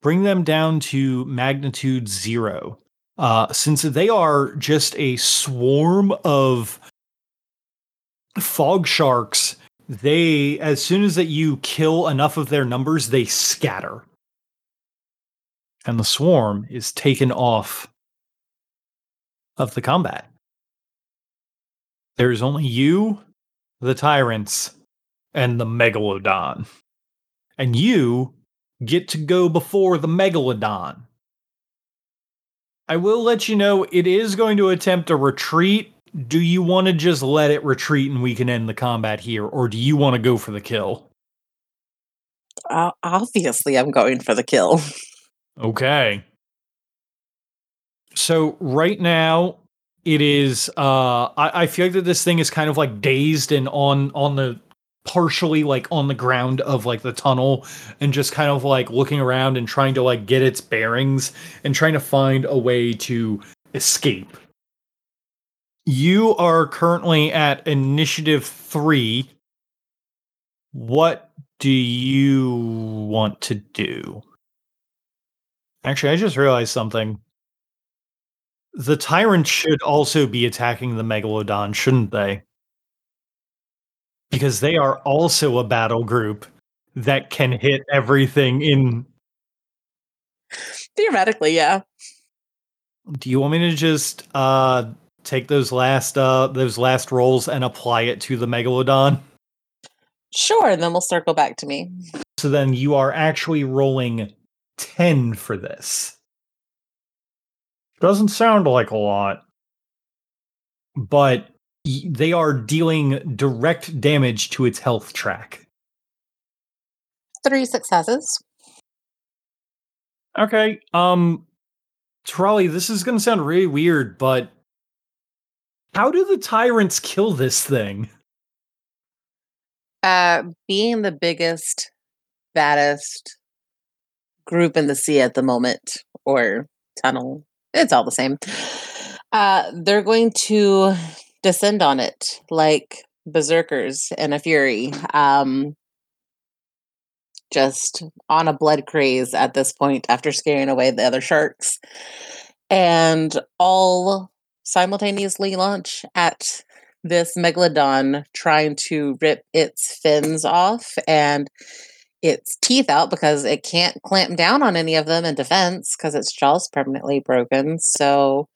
bring them down to magnitude 0. Uh, since they are just a swarm of fog sharks, they as soon as that you kill enough of their numbers, they scatter. And the swarm is taken off of the combat. There's only you, the tyrants, and the megalodon. And you get to go before the megalodon. I will let you know it is going to attempt a retreat. Do you want to just let it retreat and we can end the combat here, or do you want to go for the kill? Uh, obviously, I'm going for the kill. Okay. So right now it is uh I, I feel like that this thing is kind of like dazed and on on the partially like on the ground of like the tunnel and just kind of like looking around and trying to like get its bearings and trying to find a way to escape. You are currently at initiative 3. What do you want to do? Actually, I just realized something. The tyrants should also be attacking the megalodon, shouldn't they? Because they are also a battle group that can hit everything in. Theoretically, yeah. Do you want me to just uh take those last uh those last rolls and apply it to the megalodon? Sure, and then we'll circle back to me. So then you are actually rolling 10 for this. Doesn't sound like a lot. But they are dealing direct damage to its health track. Three successes. Okay. Um Tirali, this is going to sound really weird, but how do the tyrants kill this thing? Uh, being the biggest, baddest group in the sea at the moment, or tunnel, it's all the same. Uh, they're going to descend on it like berserkers in a fury. Um, just on a blood craze at this point after scaring away the other sharks. And all simultaneously launch at this megalodon, trying to rip its fins off and its teeth out because it can't clamp down on any of them in defense because its jaw's permanently broken. So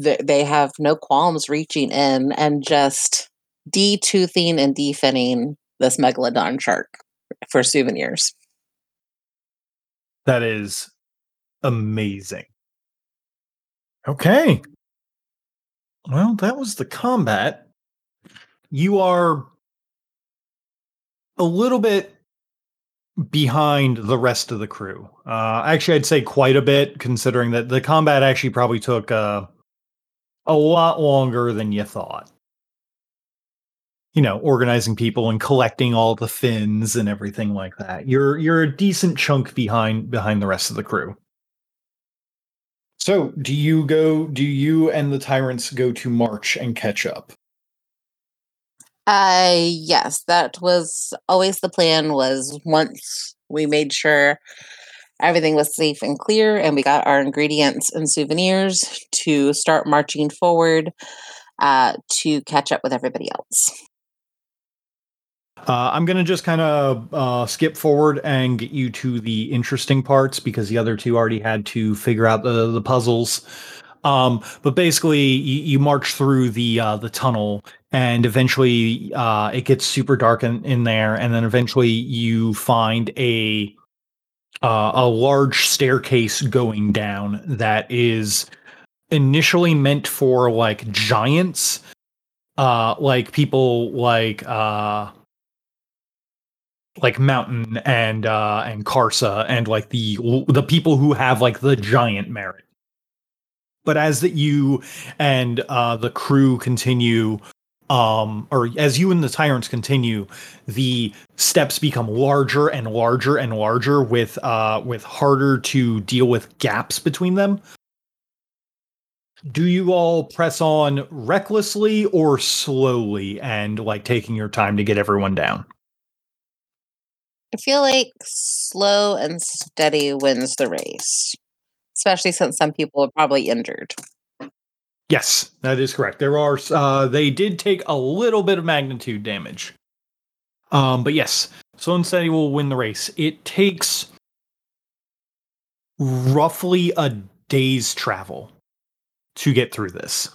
th- they have no qualms reaching in and just detoothing and definning this megalodon shark for souvenirs. That is amazing. Okay. Well, that was the combat. You are a little bit behind the rest of the crew. Uh, actually, I'd say quite a bit, considering that the combat actually probably took uh, a lot longer than you thought. You know, organizing people and collecting all the fins and everything like that. You're you're a decent chunk behind behind the rest of the crew. So, do you go? Do you and the tyrants go to march and catch up? Uh yes, that was always the plan was once we made sure everything was safe and clear and we got our ingredients and souvenirs to start marching forward uh to catch up with everybody else. Uh, I'm gonna just kind of uh, skip forward and get you to the interesting parts because the other two already had to figure out the the puzzles. Um, but basically, you, you march through the uh, the tunnel, and eventually, uh, it gets super dark in, in there, and then eventually, you find a uh, a large staircase going down that is initially meant for like giants, uh, like people like uh like Mountain and uh and Karsa and like the the people who have like the giant merit. But as that you and uh the crew continue um or as you and the tyrants continue, the steps become larger and larger and larger with uh with harder to deal with gaps between them. Do you all press on recklessly or slowly and like taking your time to get everyone down? I feel like slow and steady wins the race. especially since some people are probably injured. Yes, that is correct. There are uh they did take a little bit of magnitude damage. Um but yes, Sloan Steady will win the race. It takes roughly a day's travel to get through this.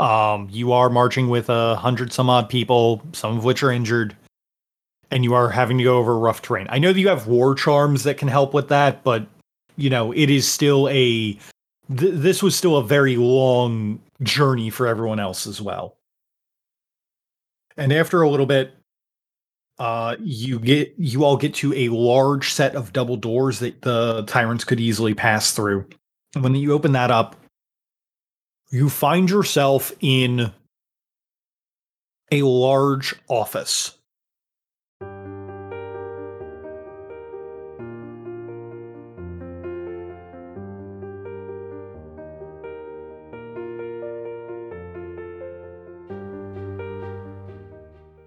Um you are marching with a hundred some odd people, some of which are injured, and you are having to go over rough terrain. I know that you have war charms that can help with that, but you know, it is still a th- this was still a very long journey for everyone else as well. And after a little bit, uh, you get you all get to a large set of double doors that the tyrants could easily pass through. And when you open that up, you find yourself in a large office.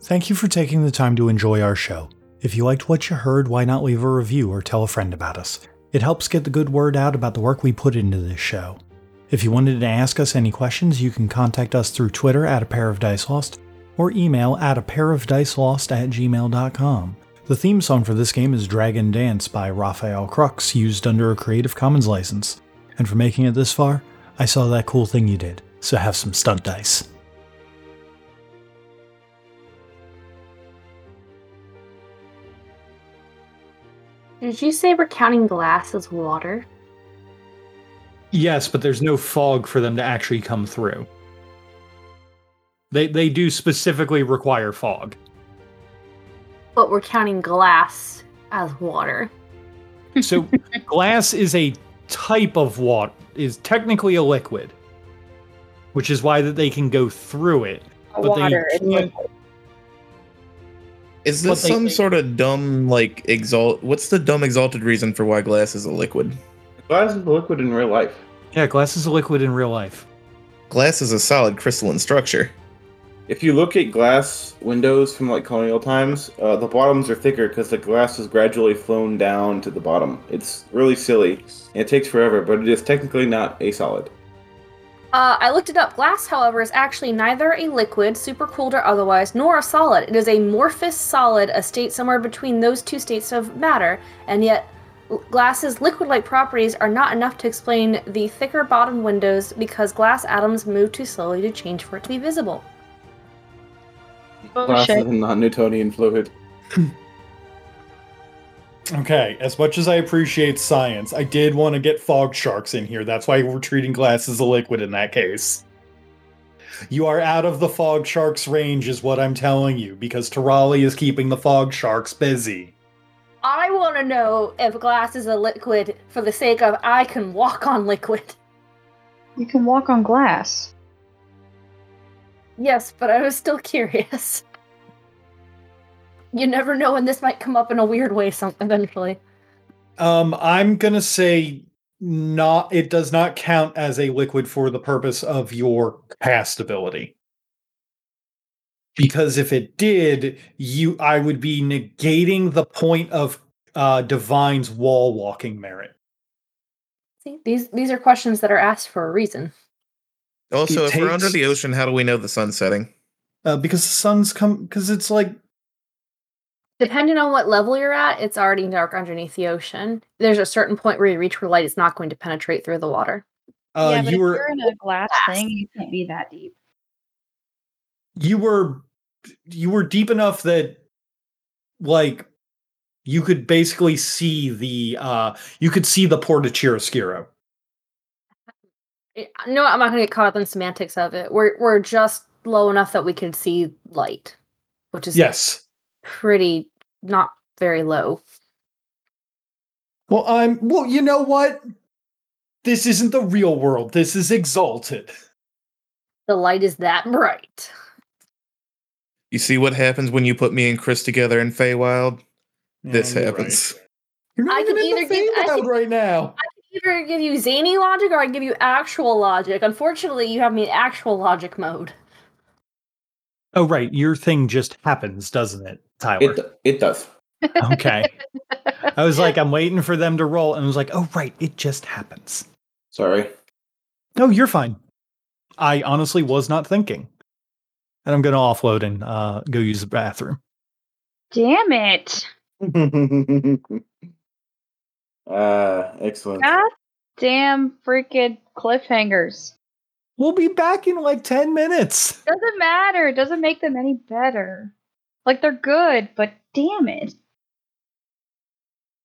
Thank you for taking the time to enjoy our show. If you liked what you heard, why not leave a review or tell a friend about us? It helps get the good word out about the work we put into this show. If you wanted to ask us any questions, you can contact us through Twitter at a pair of dice lost or email at a pair of dice lost at gmail.com. The theme song for this game is Dragon Dance by Rafael Krux, used under a Creative Commons license. And for making it this far, I saw that cool thing you did, so have some stunt dice. Did you say we're counting glass as water? Yes, but there's no fog for them to actually come through. They they do specifically require fog. But we're counting glass as water. So glass is a type of water is technically a liquid, which is why that they can go through it. But Water they and can't, Is But this they- some sort of dumb like exalt? What's the dumb exalted reason for why glass is a liquid? Glass is a liquid in real life. yeah, glass is a liquid in real life. Glass is a solid crystalline structure. If you look at glass windows from like colonial times, uh, the bottoms are thicker because the glass is gradually flown down to the bottom. It's really silly. and It takes forever, but it is technically not a solid. Uh, I looked it up. Glass, however, is actually neither a liquid, supercooled or otherwise, nor a solid. It is a amorphous solid, a state somewhere between those two states of matter, and yet glass's liquid-like properties are not enough to explain the thicker bottom windows because glass atoms move too slowly to change for it to be visible. Oh, glass shit. is a non-Newtonian fluid. Okay, as much as I appreciate science, I did want to get fog sharks in here. That's why we're treating glass as a liquid in that case. You are out of the fog sharks range, is what I'm telling you, because Tirali is keeping the fog sharks busy. I want to know if glass is a liquid for the sake of I can walk on liquid. You can walk on glass. Yes, but I was still curious. You never know when this might come up in a weird way some eventually. Um, I'm gonna say not. It does not count as a liquid for the purpose of your cast ability. Because if it did, you I would be negating the point of uh, Divine's wall walking merit. See, these these are questions that are asked for a reason. Also, It if we're under the ocean, how do we know the sun's setting? Uh, because the sun's come because it's like Depending on what level you're at, it's already dark underneath the ocean. There's a certain point where you reach where light is not going to penetrate through the water. uh, yeah, but you if were you're in a glass glass. thing, you can't be that deep. you were you were deep enough that like you could basically see the uh you could see the port of Chiaroscuro. No, I'm not going to get caught up in semantics of it. We're we're just low enough that we can see light, which is Yes. pretty not very low. Well, I'm well, you know what? This isn't the real world. This is exalted. The light is that bright. You see what happens when you put me and Chris together in Feywild? This Yeah, you're right. happens. You're not I even can in the either give- I Feywild can- right now. I can either give you zany logic or I can give you actual logic. Unfortunately, you have me in actual logic mode. Oh right, your thing just happens, doesn't it, Tyler? It it does. Okay. I was like, I'm waiting for them to roll, and I was like, oh right, it just happens. Sorry. No, you're fine. I honestly was not thinking. And I'm gonna offload and uh, go use the bathroom. Damn it. uh, excellent. God damn freaking cliffhangers. We'll be back in like 10 minutes. Doesn't matter. It doesn't make them any better. Like they're good, but damn it.